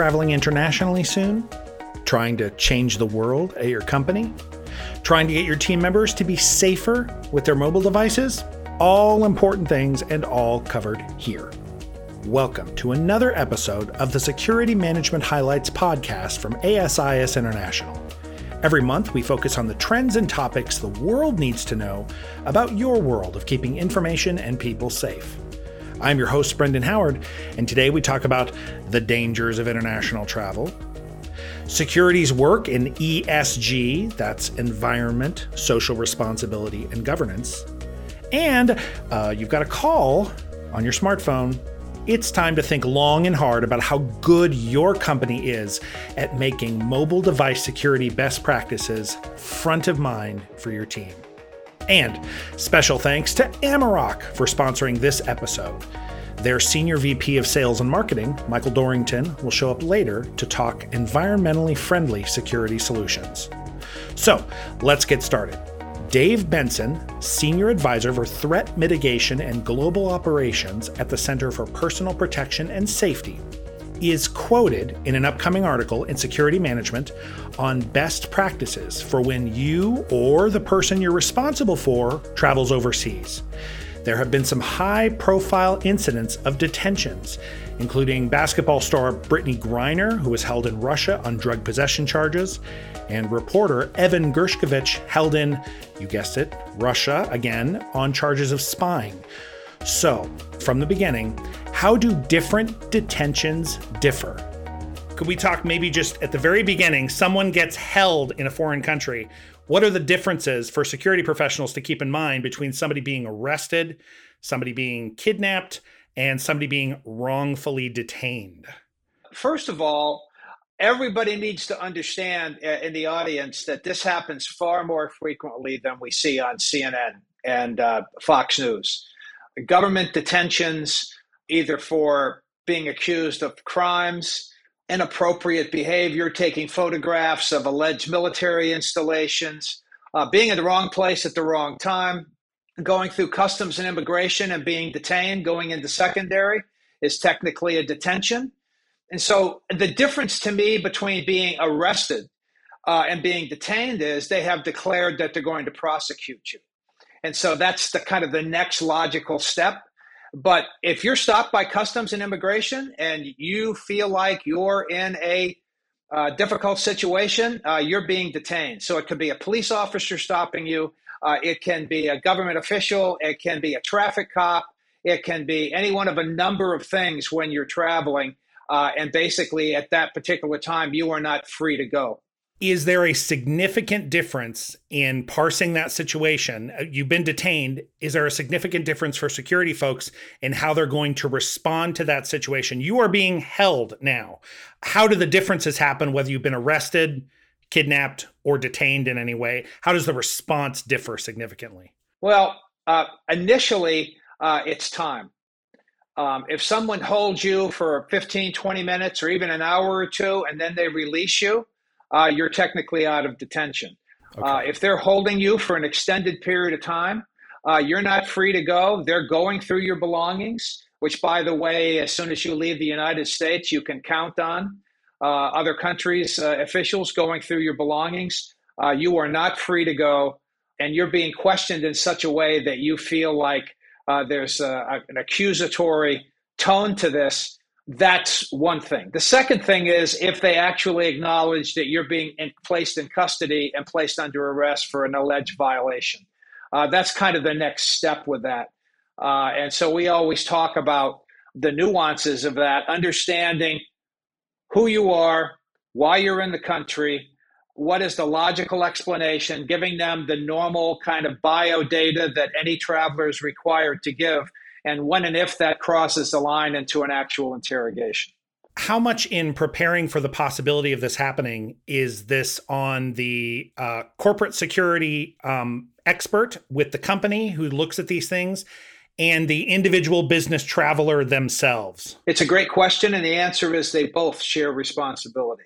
traveling internationally soon? Trying to change the world at your company? Trying to get your team members to be safer with their mobile devices? All important things and all covered here. Welcome to another episode of the Security Management Highlights podcast from ASIS International. Every month, we focus on the trends and topics the world needs to know about your world of keeping information and people safe. I'm your host, Brendan Howard, and today we talk about the dangers of international travel, security's work in ESG, that's environment, social responsibility, and governance, and uh, you've got a call on your smartphone it's time to think long and hard about how good your company is at making mobile device security best practices front of mind for your team. And special thanks to Amarok for sponsoring this episode. Their Senior VP of Sales and Marketing, Michael Dorrington, will show up later to talk environmentally friendly security solutions. So let's get started. Dave Benson, Senior Advisor for Threat Mitigation and Global Operations at the Center for Personal Protection and Safety, is quoted in an upcoming article in Security Management on best practices for when you or the person you're responsible for travels overseas. There have been some high profile incidents of detentions, including basketball star Brittney Griner, who was held in Russia on drug possession charges, and reporter Evan Gershkovich held in, you guessed it, Russia again on charges of spying. So, from the beginning, how do different detentions differ? Could we talk maybe just at the very beginning? Someone gets held in a foreign country. What are the differences for security professionals to keep in mind between somebody being arrested, somebody being kidnapped, and somebody being wrongfully detained? First of all, everybody needs to understand uh, in the audience that this happens far more frequently than we see on CNN and uh, Fox News. Government detentions, either for being accused of crimes, inappropriate behavior, taking photographs of alleged military installations, uh, being in the wrong place at the wrong time, going through customs and immigration and being detained, going into secondary is technically a detention. And so the difference to me between being arrested uh, and being detained is they have declared that they're going to prosecute you. And so that's the kind of the next logical step. But if you're stopped by customs and immigration and you feel like you're in a uh, difficult situation, uh, you're being detained. So it could be a police officer stopping you, uh, it can be a government official, it can be a traffic cop, it can be any one of a number of things when you're traveling. Uh, and basically, at that particular time, you are not free to go. Is there a significant difference in parsing that situation? Uh, you've been detained. Is there a significant difference for security folks in how they're going to respond to that situation? You are being held now. How do the differences happen whether you've been arrested, kidnapped, or detained in any way? How does the response differ significantly? Well, uh, initially, uh, it's time. Um, if someone holds you for 15, 20 minutes or even an hour or two and then they release you, uh, you're technically out of detention. Okay. Uh, if they're holding you for an extended period of time, uh, you're not free to go. They're going through your belongings, which, by the way, as soon as you leave the United States, you can count on uh, other countries' uh, officials going through your belongings. Uh, you are not free to go, and you're being questioned in such a way that you feel like uh, there's a, an accusatory tone to this, that's one thing. The second thing is if they actually acknowledge that you're being in, placed in custody and placed under arrest for an alleged violation. Uh, that's kind of the next step with that. Uh, and so we always talk about the nuances of that, understanding who you are, why you're in the country, what is the logical explanation, giving them the normal kind of bio data that any traveler is required to give, and when and if that crosses the line into an actual interrogation. How much in preparing for the possibility of this happening is this on the uh, corporate security um, expert with the company who looks at these things? and the individual business traveler themselves? It's a great question, and the answer is they both share responsibility.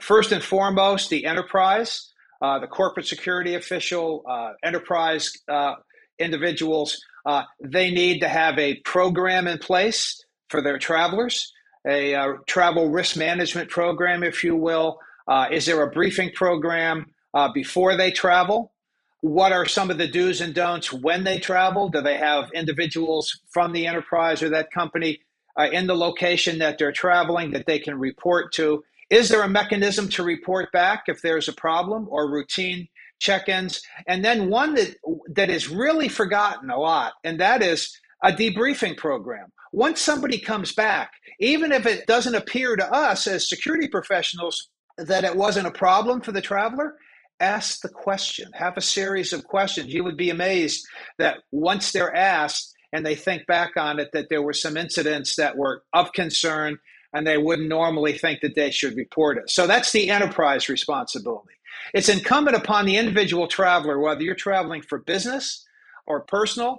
First and foremost, the enterprise, uh, the corporate security official, uh, enterprise uh, individuals, uh, they need to have a program in place for their travelers. a uh, travel risk management program, if you will? Uh, is there a briefing program uh, before they travel? What are some of the do's and don'ts when they travel? Do they have individuals from the enterprise or that company uh, in the location that they're traveling that they can report to? Is there a mechanism to report back if there's a problem or routine check-ins? And then one that that is really forgotten a lot, and that is a debriefing program. Once somebody comes back, even if it doesn't appear to us as security professionals that it wasn't a problem for the traveler, ask the question. Have a series of questions. You would be amazed that once they're asked and they think back on it, that there were some incidents that were of concern and they wouldn't normally think that they should report it. So that's the enterprise responsibility. It's incumbent upon the individual traveler, whether you're traveling for business or personal,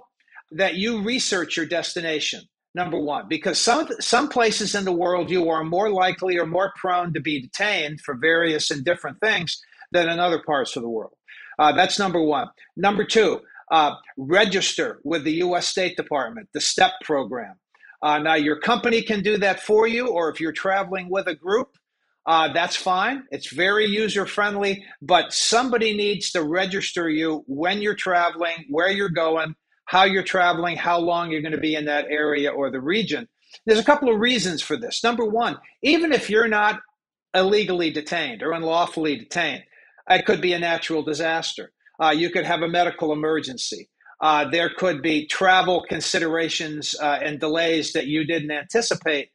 that you research your destination. Number one, because some some places in the world you are more likely or more prone to be detained for various and different things than in other parts of the world. Uh, that's number one. Number two, uh, register with the U.S. State Department, the STEP program. Uh, now, your company can do that for you, or if you're traveling with a group, uh, that's fine. It's very user friendly, but somebody needs to register you when you're traveling, where you're going, how you're traveling, how long you're going to be in that area or the region. There's a couple of reasons for this. Number one, even if you're not illegally detained or unlawfully detained, it could be a natural disaster. Uh, you could have a medical emergency. Uh, there could be travel considerations uh, and delays that you didn't anticipate,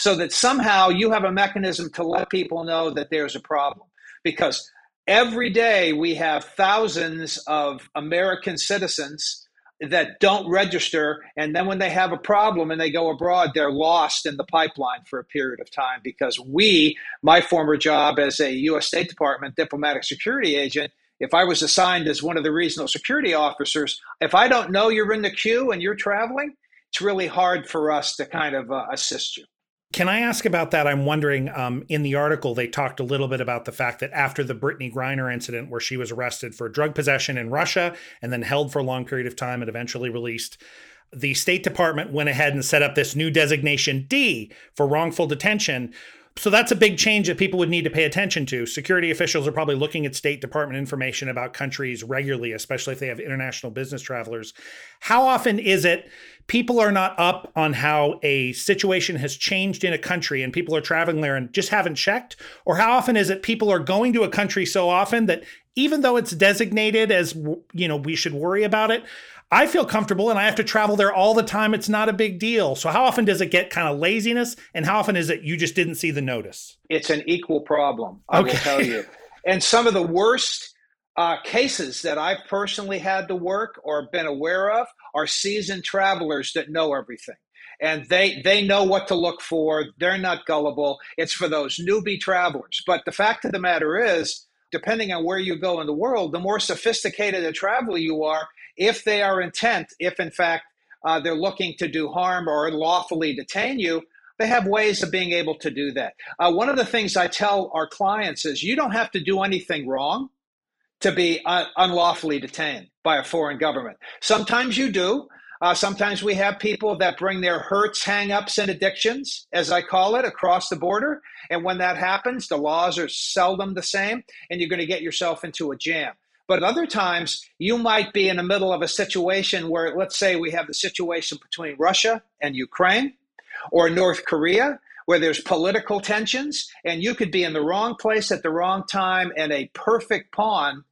so that somehow you have a mechanism to let people know that there's a problem. Because every day we have thousands of American citizens that don't register and then when they have a problem and they go abroad they're lost in the pipeline for a period of time because we my former job as a US State Department diplomatic security agent if I was assigned as one of the regional security officers, if I don't know you're in the queue and you're traveling, it's really hard for us to kind of uh, assist you. Can I ask about that? I'm wondering. Um, in the article, they talked a little bit about the fact that after the Brittney Griner incident, where she was arrested for drug possession in Russia and then held for a long period of time and eventually released, the State Department went ahead and set up this new designation D for wrongful detention, so that's a big change that people would need to pay attention to. Security officials are probably looking at State Department information about countries regularly, especially if they have international business travelers. How often is it people are not up on how a situation has changed in a country and people are traveling there and just haven't checked? Or how often is it people are going to a country so often that even though it's designated as, you know, we should worry about it, I feel comfortable and I have to travel there all the time. It's not a big deal. So, how often does it get kind of laziness? And how often is it you just didn't see the notice? It's an equal problem, I okay. will tell you. And some of the worst uh, cases that I've personally had to work or been aware of are seasoned travelers that know everything. And they, they know what to look for. They're not gullible. It's for those newbie travelers. But the fact of the matter is, depending on where you go in the world, the more sophisticated a traveler you are, if they are intent, if in fact uh, they're looking to do harm or lawfully detain you, they have ways of being able to do that. Uh, one of the things I tell our clients is you don't have to do anything wrong to be un- unlawfully detained by a foreign government. Sometimes you do. Uh, sometimes we have people that bring their hurts, hangups, and addictions, as I call it, across the border. And when that happens, the laws are seldom the same, and you're going to get yourself into a jam. But other times, you might be in the middle of a situation where, let's say, we have the situation between Russia and Ukraine or North Korea, where there's political tensions, and you could be in the wrong place at the wrong time and a perfect pawn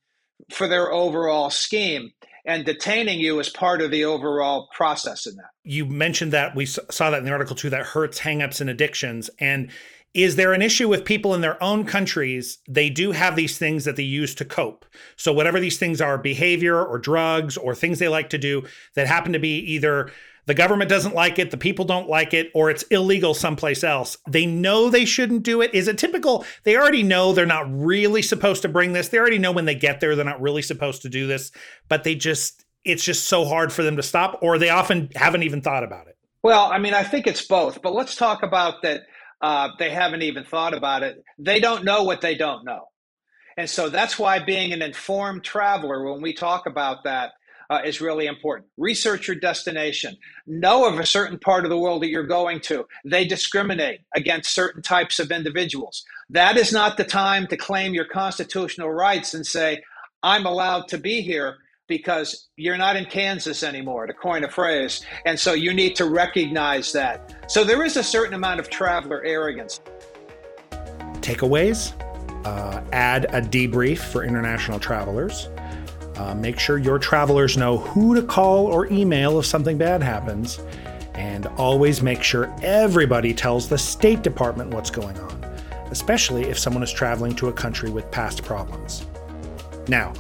for their overall scheme. And detaining you is part of the overall process in that. You mentioned that we saw that in the article too that hurts, hangups, and addictions. And is there an issue with people in their own countries? They do have these things that they use to cope. So, whatever these things are behavior or drugs or things they like to do that happen to be either the government doesn't like it, the people don't like it, or it's illegal someplace else. They know they shouldn't do it. Is it typical? They already know they're not really supposed to bring this. They already know when they get there, they're not really supposed to do this, but they just, it's just so hard for them to stop, or they often haven't even thought about it. Well, I mean, I think it's both, but let's talk about that uh, they haven't even thought about it. They don't know what they don't know. And so that's why being an informed traveler, when we talk about that, uh, is really important. Research your destination. Know of a certain part of the world that you're going to. They discriminate against certain types of individuals. That is not the time to claim your constitutional rights and say, I'm allowed to be here because you're not in Kansas anymore, to coin a phrase. And so you need to recognize that. So there is a certain amount of traveler arrogance. Takeaways uh, add a debrief for international travelers. Uh, make sure your travelers know who to call or email if something bad happens. And always make sure everybody tells the State Department what's going on, especially if someone is traveling to a country with past problems. Now,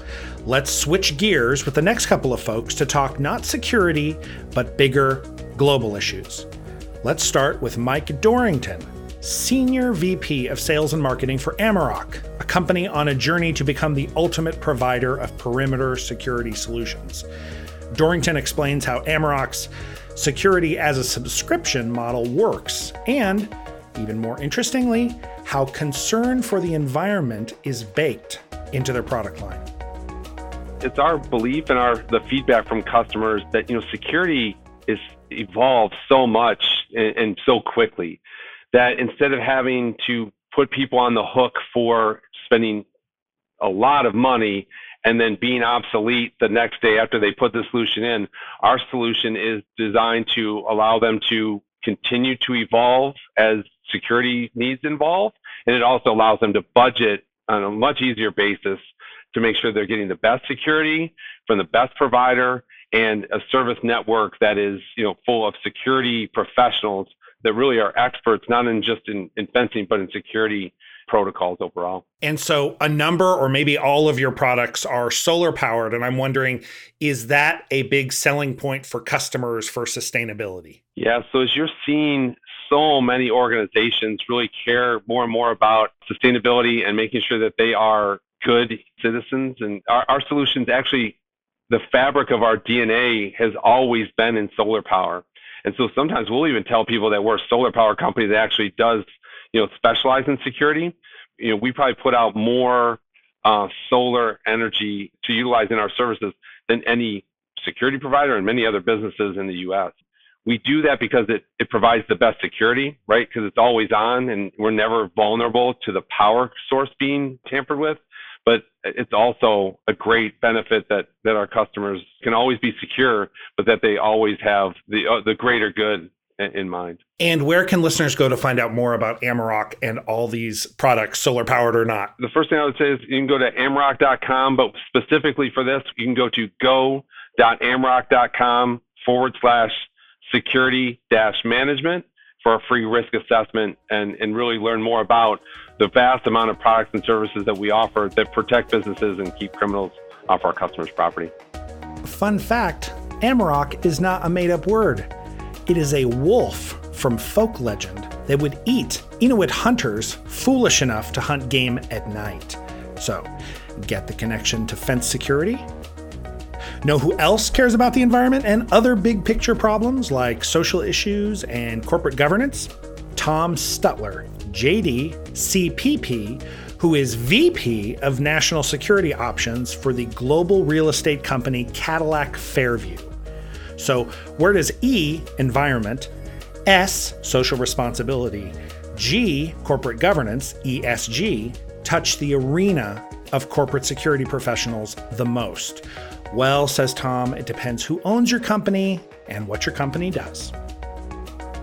let's switch gears with the next couple of folks to talk not security, but bigger global issues. Let's start with Mike Dorrington, Senior VP of Sales and Marketing for Amarok, a company on a journey to become the ultimate provider of perimeter security solutions. Dorrington explains how Amarok's security as a subscription model works, and, even more interestingly, how concern for the environment is baked into their product line. It's our belief and our the feedback from customers that you know security is evolved so much and, and so quickly that instead of having to put people on the hook for spending a lot of money and then being obsolete the next day after they put the solution in, our solution is designed to allow them to continue to evolve as security needs evolve. And it also allows them to budget on a much easier basis to make sure they're getting the best security from the best provider and a service network that is you know full of security professionals that really are experts not in just in, in fencing but in security protocols overall. And so a number or maybe all of your products are solar powered and I'm wondering is that a big selling point for customers for sustainability? Yeah, so as you're seeing so many organizations really care more and more about sustainability and making sure that they are good citizens and our, our solutions actually the fabric of our DNA has always been in solar power. And so sometimes we'll even tell people that we're a solar power company that actually does, you know, specialize in security. You know, we probably put out more uh, solar energy to utilize in our services than any security provider and many other businesses in the U.S. We do that because it, it provides the best security, right? Because it's always on and we're never vulnerable to the power source being tampered with but it's also a great benefit that that our customers can always be secure, but that they always have the uh, the greater good in mind. And where can listeners go to find out more about Amarok and all these products, solar powered or not? The first thing I would say is you can go to amarok.com, but specifically for this, you can go to go.amarok.com forward slash security dash management for a free risk assessment and, and really learn more about the vast amount of products and services that we offer that protect businesses and keep criminals off our customers' property. Fun fact Amarok is not a made up word, it is a wolf from folk legend that would eat Inuit hunters foolish enough to hunt game at night. So, get the connection to fence security? Know who else cares about the environment and other big picture problems like social issues and corporate governance? Tom Stutler, JD CPP, who is VP of National Security Options for the global real estate company Cadillac Fairview. So, where does E, environment, S, social responsibility, G, corporate governance, ESG, touch the arena of corporate security professionals the most? Well, says Tom, it depends who owns your company and what your company does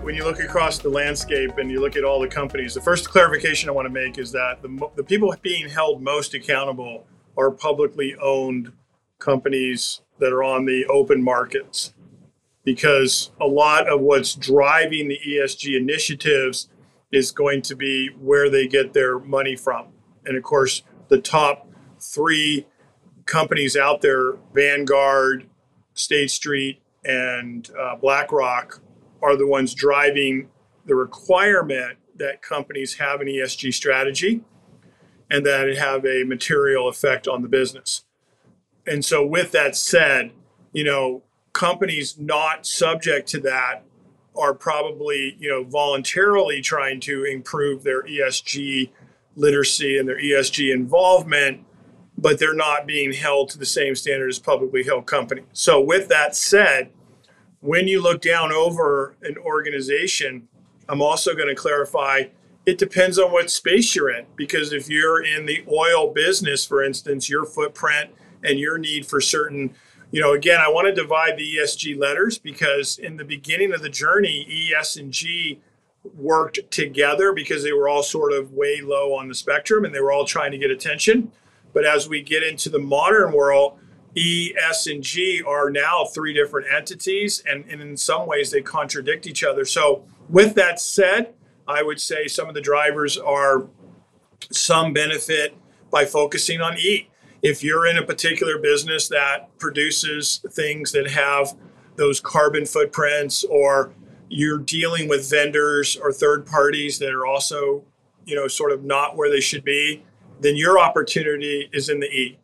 when you look across the landscape and you look at all the companies, the first clarification I want to make is that the, the people being held most accountable are publicly owned companies that are on the open markets. Because a lot of what's driving the ESG initiatives is going to be where they get their money from. And of course, the top three companies out there Vanguard, State Street, and uh, BlackRock are the ones driving the requirement that companies have an ESG strategy and that it have a material effect on the business. And so, with that said, you know, companies not subject to that are probably, you know, voluntarily trying to improve their ESG literacy and their ESG involvement but they're not being held to the same standard as publicly held companies. So, with that said, when you look down over an organization, I'm also going to clarify it depends on what space you're in. Because if you're in the oil business, for instance, your footprint and your need for certain, you know, again, I want to divide the ESG letters because in the beginning of the journey, ES and G worked together because they were all sort of way low on the spectrum and they were all trying to get attention. But as we get into the modern world, E, S, and G are now three different entities, and, and in some ways they contradict each other. So, with that said, I would say some of the drivers are some benefit by focusing on E. If you're in a particular business that produces things that have those carbon footprints, or you're dealing with vendors or third parties that are also, you know, sort of not where they should be, then your opportunity is in the E.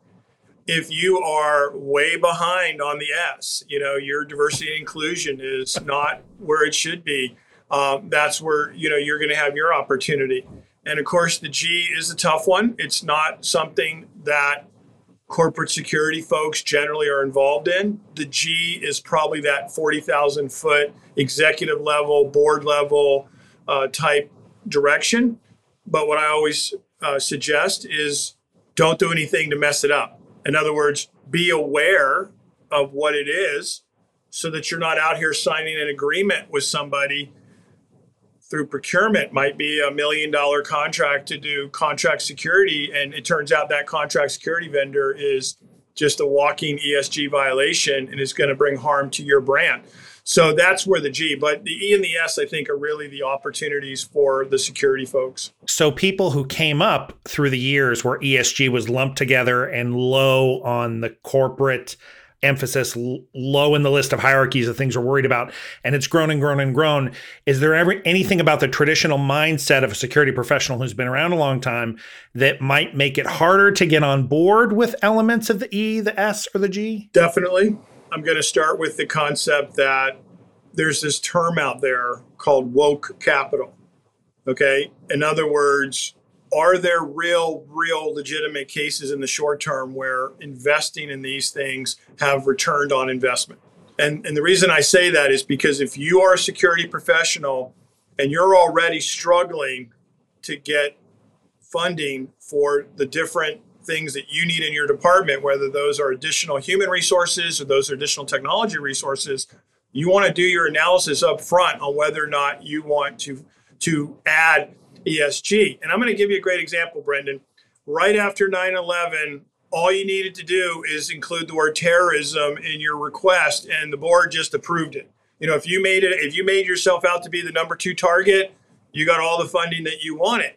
If you are way behind on the S, you know, your diversity and inclusion is not where it should be. Um, that's where, you know, you're going to have your opportunity. And of course, the G is a tough one. It's not something that corporate security folks generally are involved in. The G is probably that 40,000 foot executive level, board level uh, type direction. But what I always uh, suggest is don't do anything to mess it up. In other words, be aware of what it is so that you're not out here signing an agreement with somebody through procurement might be a million dollar contract to do contract security and it turns out that contract security vendor is just a walking ESG violation and is going to bring harm to your brand. So that's where the G, but the E and the S, I think, are really the opportunities for the security folks. So people who came up through the years where ESG was lumped together and low on the corporate emphasis low in the list of hierarchies of things we're worried about and it's grown and grown and grown. Is there ever anything about the traditional mindset of a security professional who's been around a long time that might make it harder to get on board with elements of the e the s or the g? Definitely I'm going to start with the concept that there's this term out there called woke capital. Okay. In other words, are there real, real legitimate cases in the short term where investing in these things have returned on investment? And, and the reason I say that is because if you are a security professional and you're already struggling to get funding for the different things that you need in your department, whether those are additional human resources or those are additional technology resources, you want to do your analysis up front on whether or not you want to to add ESG. And I'm going to give you a great example, Brendan. Right after 9/11, all you needed to do is include the word terrorism in your request, and the board just approved it. You know, if you made it, if you made yourself out to be the number two target, you got all the funding that you wanted.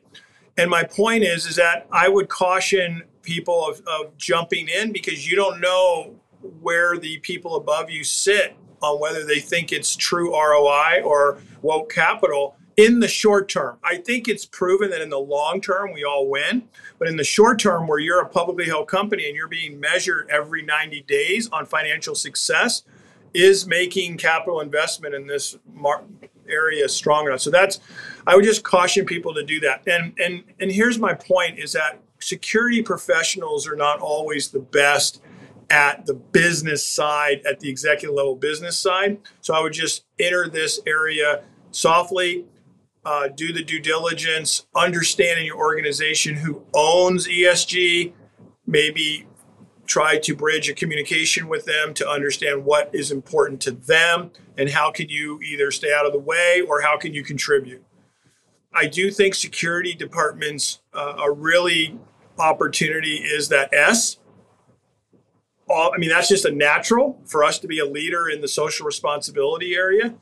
And my point is, is that I would caution people of, of jumping in because you don't know where the people above you sit on whether they think it's true ROI or woke capital in the short term. I think it's proven that in the long term we all win, but in the short term where you're a publicly held company and you're being measured every 90 days on financial success is making capital investment in this mar- area strong enough. So that's I would just caution people to do that. And and and here's my point is that security professionals are not always the best at the business side, at the executive level business side. So I would just enter this area softly, uh, do the due diligence, understanding your organization who owns ESG, maybe try to bridge a communication with them to understand what is important to them and how can you either stay out of the way or how can you contribute. I do think security departments uh, are really opportunity is that S. All, I mean, that's just a natural for us to be a leader in the social responsibility area.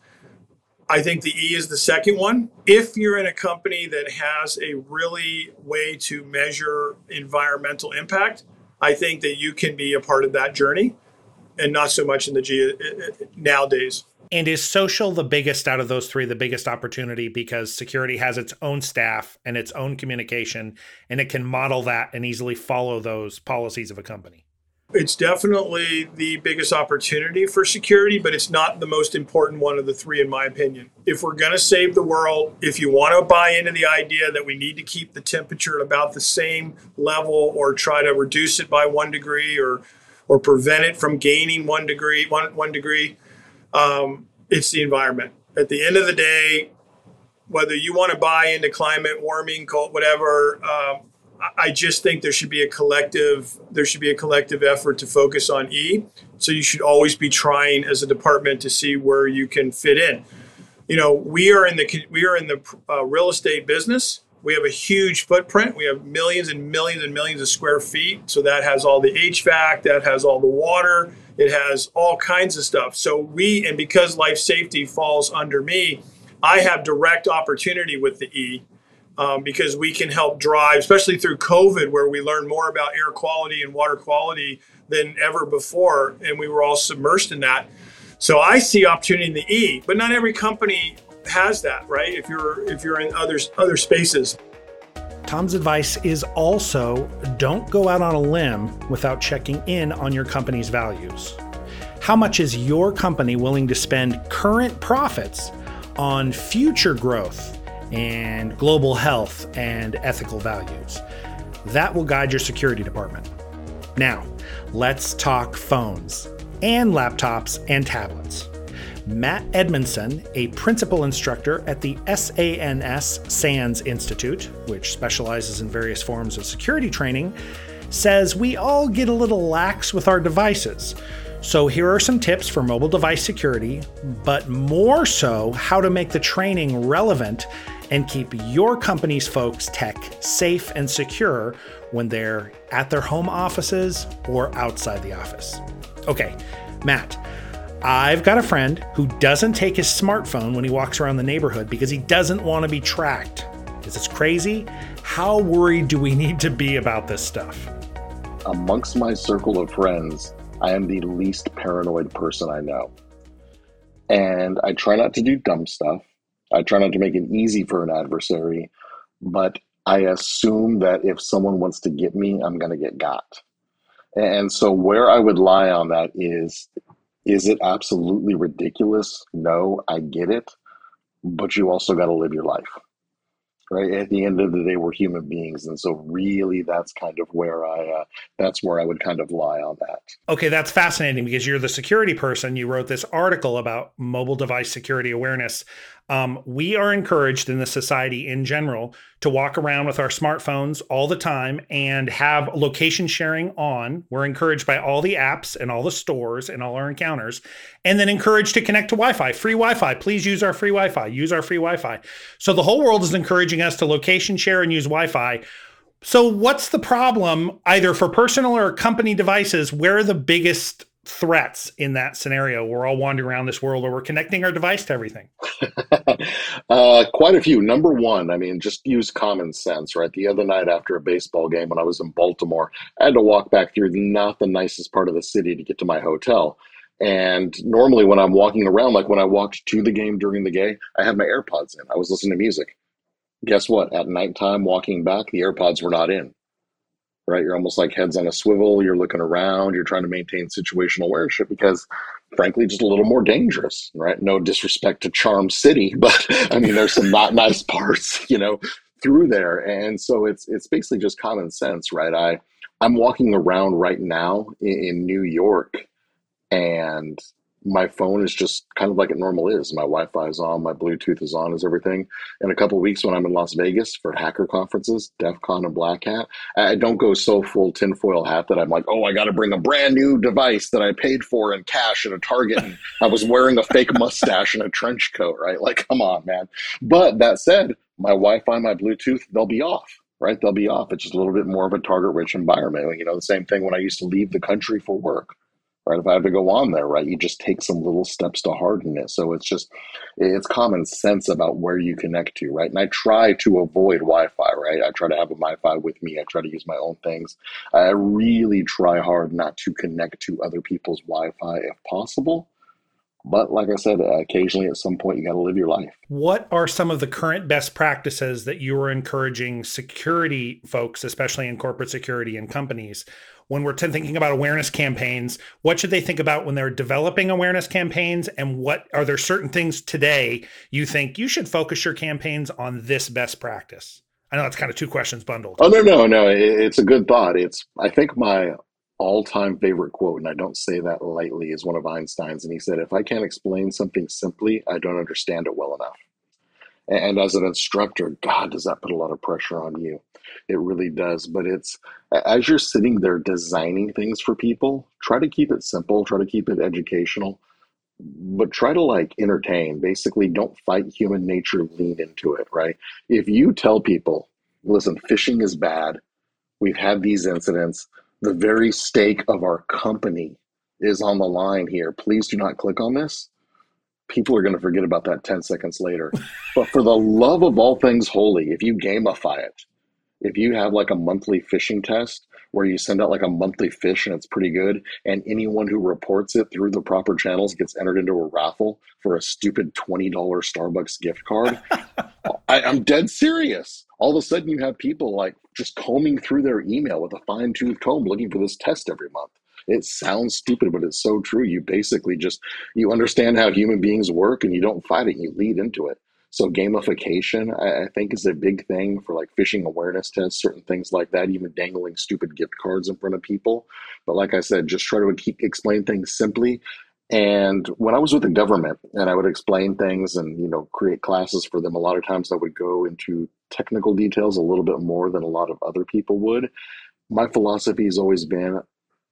I think the E is the second one. If you're in a company that has a really way to measure environmental impact, I think that you can be a part of that journey and not so much in the G uh, uh, nowadays. And is social the biggest out of those three, the biggest opportunity because security has its own staff and its own communication, and it can model that and easily follow those policies of a company? it's definitely the biggest opportunity for security, but it's not the most important one of the three, in my opinion. If we're going to save the world, if you want to buy into the idea that we need to keep the temperature at about the same level or try to reduce it by one degree or or prevent it from gaining one degree, one, one degree, um, it's the environment. At the end of the day, whether you want to buy into climate warming, cult, whatever, um, I just think there should be a collective there should be a collective effort to focus on E. So you should always be trying as a department to see where you can fit in. You know, we are in the we are in the uh, real estate business. We have a huge footprint. We have millions and millions and millions of square feet. So that has all the HVAC, that has all the water, it has all kinds of stuff. So we and because life safety falls under me, I have direct opportunity with the E um, because we can help drive, especially through COVID, where we learned more about air quality and water quality than ever before, and we were all submersed in that. So I see opportunity in the E, but not every company has that, right? If you're if you're in others other spaces. Tom's advice is also don't go out on a limb without checking in on your company's values. How much is your company willing to spend current profits on future growth and global health and ethical values. That will guide your security department. Now, let's talk phones and laptops and tablets. Matt Edmondson, a principal instructor at the SANS SANS Institute, which specializes in various forms of security training, says we all get a little lax with our devices. So, here are some tips for mobile device security, but more so, how to make the training relevant and keep your company's folks' tech safe and secure when they're at their home offices or outside the office. Okay, Matt, I've got a friend who doesn't take his smartphone when he walks around the neighborhood because he doesn't want to be tracked. Is this crazy? How worried do we need to be about this stuff? Amongst my circle of friends, I am the least paranoid person I know. And I try not to do dumb stuff. I try not to make it easy for an adversary, but I assume that if someone wants to get me, I'm going to get got. And so where I would lie on that is is it absolutely ridiculous? No, I get it, but you also got to live your life right? At the end of the day we're human beings and so really that's kind of where i uh, that's where i would kind of lie on that. Okay that's fascinating because you're the security person. You wrote this article about mobile device security awareness um, we are encouraged in the society in general to walk around with our smartphones all the time and have location sharing on. We're encouraged by all the apps and all the stores and all our encounters, and then encouraged to connect to Wi Fi, free Wi Fi. Please use our free Wi Fi, use our free Wi Fi. So the whole world is encouraging us to location share and use Wi Fi. So, what's the problem, either for personal or company devices? Where are the biggest threats in that scenario. We're all wandering around this world, or we're connecting our device to everything. uh, quite a few. Number one, I mean, just use common sense, right? The other night after a baseball game, when I was in Baltimore, I had to walk back through not the nicest part of the city to get to my hotel. And normally, when I'm walking around, like when I walked to the game during the game, I had my AirPods in. I was listening to music. Guess what? At nighttime, walking back, the AirPods were not in right? You're almost like heads on a swivel. You're looking around. You're trying to maintain situational awareness because, frankly, just a little more dangerous, right? No disrespect to Charm City, but I mean, there's some not nice parts, you know, through there, and so it's it's basically just common sense, right? I I'm walking around right now in, in New York, and my phone is just kind of like it normal is. My Wi-Fi is on, my Bluetooth is on, is everything. In a couple weeks when I'm in Las Vegas for hacker conferences, DEF CON and Black Hat, I don't go so full tinfoil hat that I'm like, oh, I got to bring a brand new device that I paid for in cash at a Target. And I was wearing a fake mustache and a trench coat, right? Like, come on, man. But that said, my Wi-Fi, my Bluetooth, they'll be off right? They'll be off. It's just a little bit more of a target rich environment. You know, the same thing when I used to leave the country for work right? If I have to go on there, right, you just take some little steps to harden it. So it's just, it's common sense about where you connect to, right? And I try to avoid Wi Fi, right? I try to have a Wi Fi with me. I try to use my own things. I really try hard not to connect to other people's Wi Fi if possible. But like I said, uh, occasionally at some point you got to live your life. What are some of the current best practices that you are encouraging security folks, especially in corporate security and companies, when we're thinking about awareness campaigns? What should they think about when they're developing awareness campaigns? And what are there certain things today you think you should focus your campaigns on this best practice? I know that's kind of two questions bundled. Oh no, no, no! It's a good thought. It's I think my all-time favorite quote, and I don't say that lightly, is one of Einstein's, and he said, "If I can't explain something simply, I don't understand it well enough." And as an instructor, God, does that put a lot of pressure on you? It really does. But it's as you're sitting there designing things for people, try to keep it simple, try to keep it educational, but try to like entertain. Basically, don't fight human nature, lean into it, right? If you tell people, listen, phishing is bad, we've had these incidents, the very stake of our company is on the line here. Please do not click on this. People are going to forget about that 10 seconds later. but for the love of all things holy, if you gamify it, if you have like a monthly phishing test where you send out like a monthly fish and it's pretty good, and anyone who reports it through the proper channels gets entered into a raffle for a stupid $20 Starbucks gift card, I, I'm dead serious. All of a sudden, you have people like just combing through their email with a fine tooth comb looking for this test every month. It sounds stupid, but it's so true. You basically just you understand how human beings work and you don't fight it, you lead into it. So gamification, I, I, think, is a big thing for like phishing awareness tests, certain things like that. Even dangling stupid gift cards in front of people. But like I said, just try to keep explain things simply. And when I was with the government, and I would explain things and you know create classes for them, a lot of times I would go into technical details a little bit more than a lot of other people would. My philosophy has always been,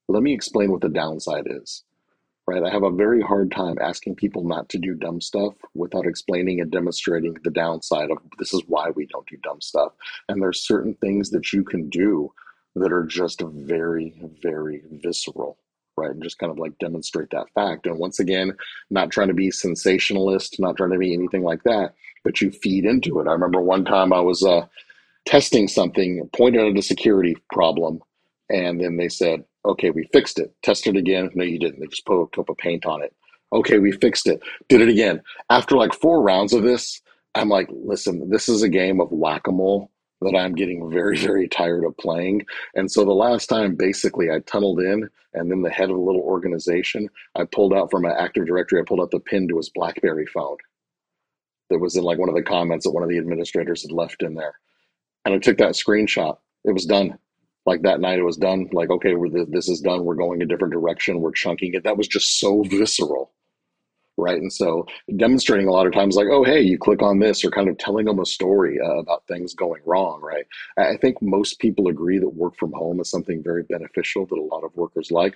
let me explain what the downside is right? I have a very hard time asking people not to do dumb stuff without explaining and demonstrating the downside of this is why we don't do dumb stuff. And there's certain things that you can do that are just very, very visceral, right? And just kind of like demonstrate that fact. And once again, not trying to be sensationalist, not trying to be anything like that, but you feed into it. I remember one time I was uh, testing something, pointed out a security problem, and then they said, Okay, we fixed it. Test it again. No, you didn't. They just put a coat of paint on it. Okay, we fixed it. Did it again. After like four rounds of this, I'm like, listen, this is a game of whack a mole that I'm getting very, very tired of playing. And so the last time, basically, I tunneled in, and then the head of a little organization, I pulled out from my Active Directory, I pulled out the pin to his Blackberry phone. That was in like one of the comments that one of the administrators had left in there. And I took that screenshot. It was done. Like that night it was done. Like okay we're, this is done. We're going a different direction. We're chunking it. That was just so visceral right? And so demonstrating a lot of times like oh hey you click on this or kind of telling them a story uh, about things going wrong right? I think most people agree that work from home is something very beneficial that a lot of workers like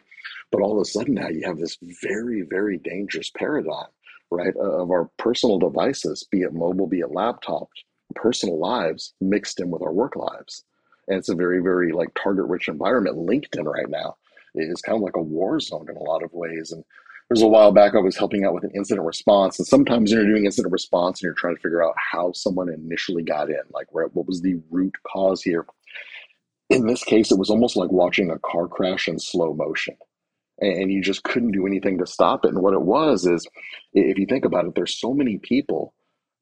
but all of a sudden now you have this very very dangerous paradigm right of our personal devices be it mobile be it laptops personal lives mixed in with our work lives. And it's a very very like target rich environment. Linkedin right now is kind of like a war zone in a lot of ways and there's a while back i was helping out with an incident response and sometimes you're doing incident response and you're trying to figure out how someone initially got in like where, what was the root cause here in this case it was almost like watching a car crash in slow motion and you just couldn't do anything to stop it and what it was is if you think about it there's so many people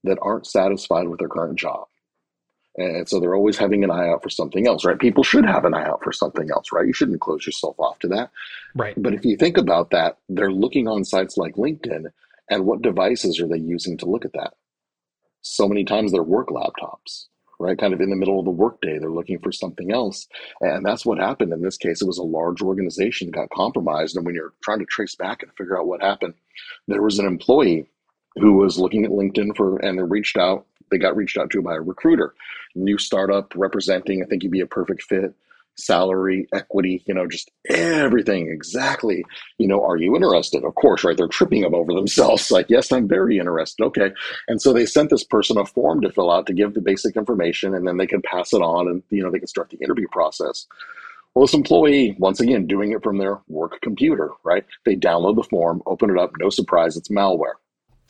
that aren't satisfied with their current job and so they're always having an eye out for something else, right? People should have an eye out for something else, right? You shouldn't close yourself off to that. Right. But if you think about that, they're looking on sites like LinkedIn, and what devices are they using to look at that? So many times they're work laptops, right? Kind of in the middle of the workday, they're looking for something else. And that's what happened in this case. It was a large organization that got compromised. And when you're trying to trace back and figure out what happened, there was an employee who was looking at LinkedIn for, and they reached out they got reached out to by a recruiter, new startup representing. I think you'd be a perfect fit. Salary, equity, you know, just everything exactly. You know, are you interested? Of course, right? They're tripping them over themselves. Like, yes, I'm very interested. Okay. And so they sent this person a form to fill out to give the basic information, and then they can pass it on and, you know, they can start the interview process. Well, this employee, once again, doing it from their work computer, right? They download the form, open it up, no surprise, it's malware.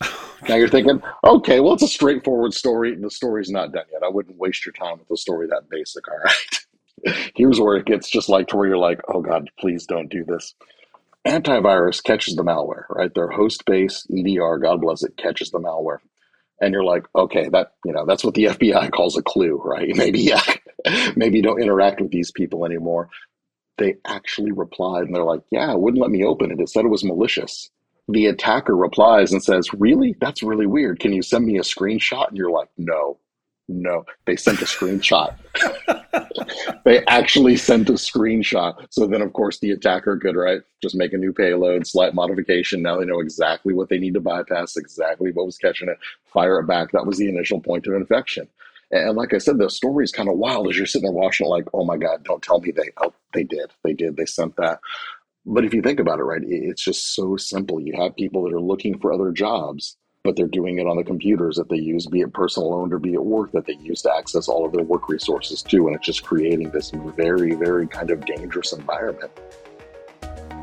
Now you're thinking, okay, well, it's a straightforward story. The story's not done yet. I wouldn't waste your time with a story that basic. All right. Here's where it gets just like to where you're like, oh God, please don't do this. antivirus catches the malware, right? Their host base EDR, God bless it, catches the malware. And you're like, okay, that you know, that's what the FBI calls a clue, right? Maybe yeah, maybe don't interact with these people anymore. They actually replied and they're like, yeah, it wouldn't let me open it. It said it was malicious. The attacker replies and says, Really? That's really weird. Can you send me a screenshot? And you're like, No, no. They sent a screenshot. they actually sent a screenshot. So then, of course, the attacker could, right, just make a new payload, slight modification. Now they know exactly what they need to bypass, exactly what was catching it, fire it back. That was the initial point of infection. And like I said, the story is kind of wild as you're sitting there watching it, like, oh my God, don't tell me they, oh, they did, they did, they sent that. But if you think about it, right, it's just so simple. You have people that are looking for other jobs but they're doing it on the computers that they use, be it personal owned or be it work that they use to access all of their work resources too. And it's just creating this very, very kind of dangerous environment.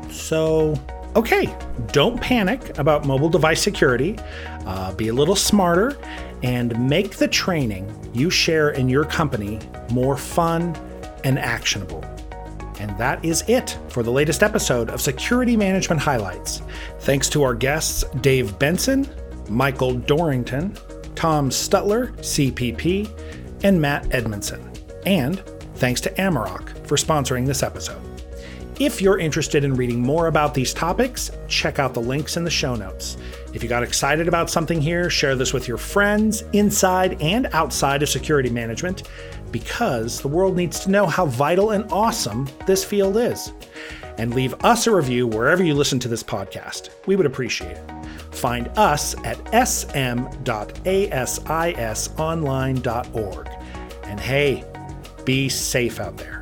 So, okay, don't panic about mobile device security. Uh, be a little smarter and make the training you share in your company more fun and actionable. And that is it for the latest episode of Security Management Highlights. Thanks to our guests, Dave Benson, Michael Dorrington, Tom Stutler, CPP, and Matt Edmondson. And thanks to Amarok for sponsoring this episode. If you're interested in reading more about these topics, check out the links in the show notes. If you got excited about something here, share this with your friends inside and outside of security management because the world needs to know how vital and awesome this field is. And leave us a review wherever you listen to this podcast. We would appreciate it. Find us at sm.asisonline.org. And hey, be safe out there.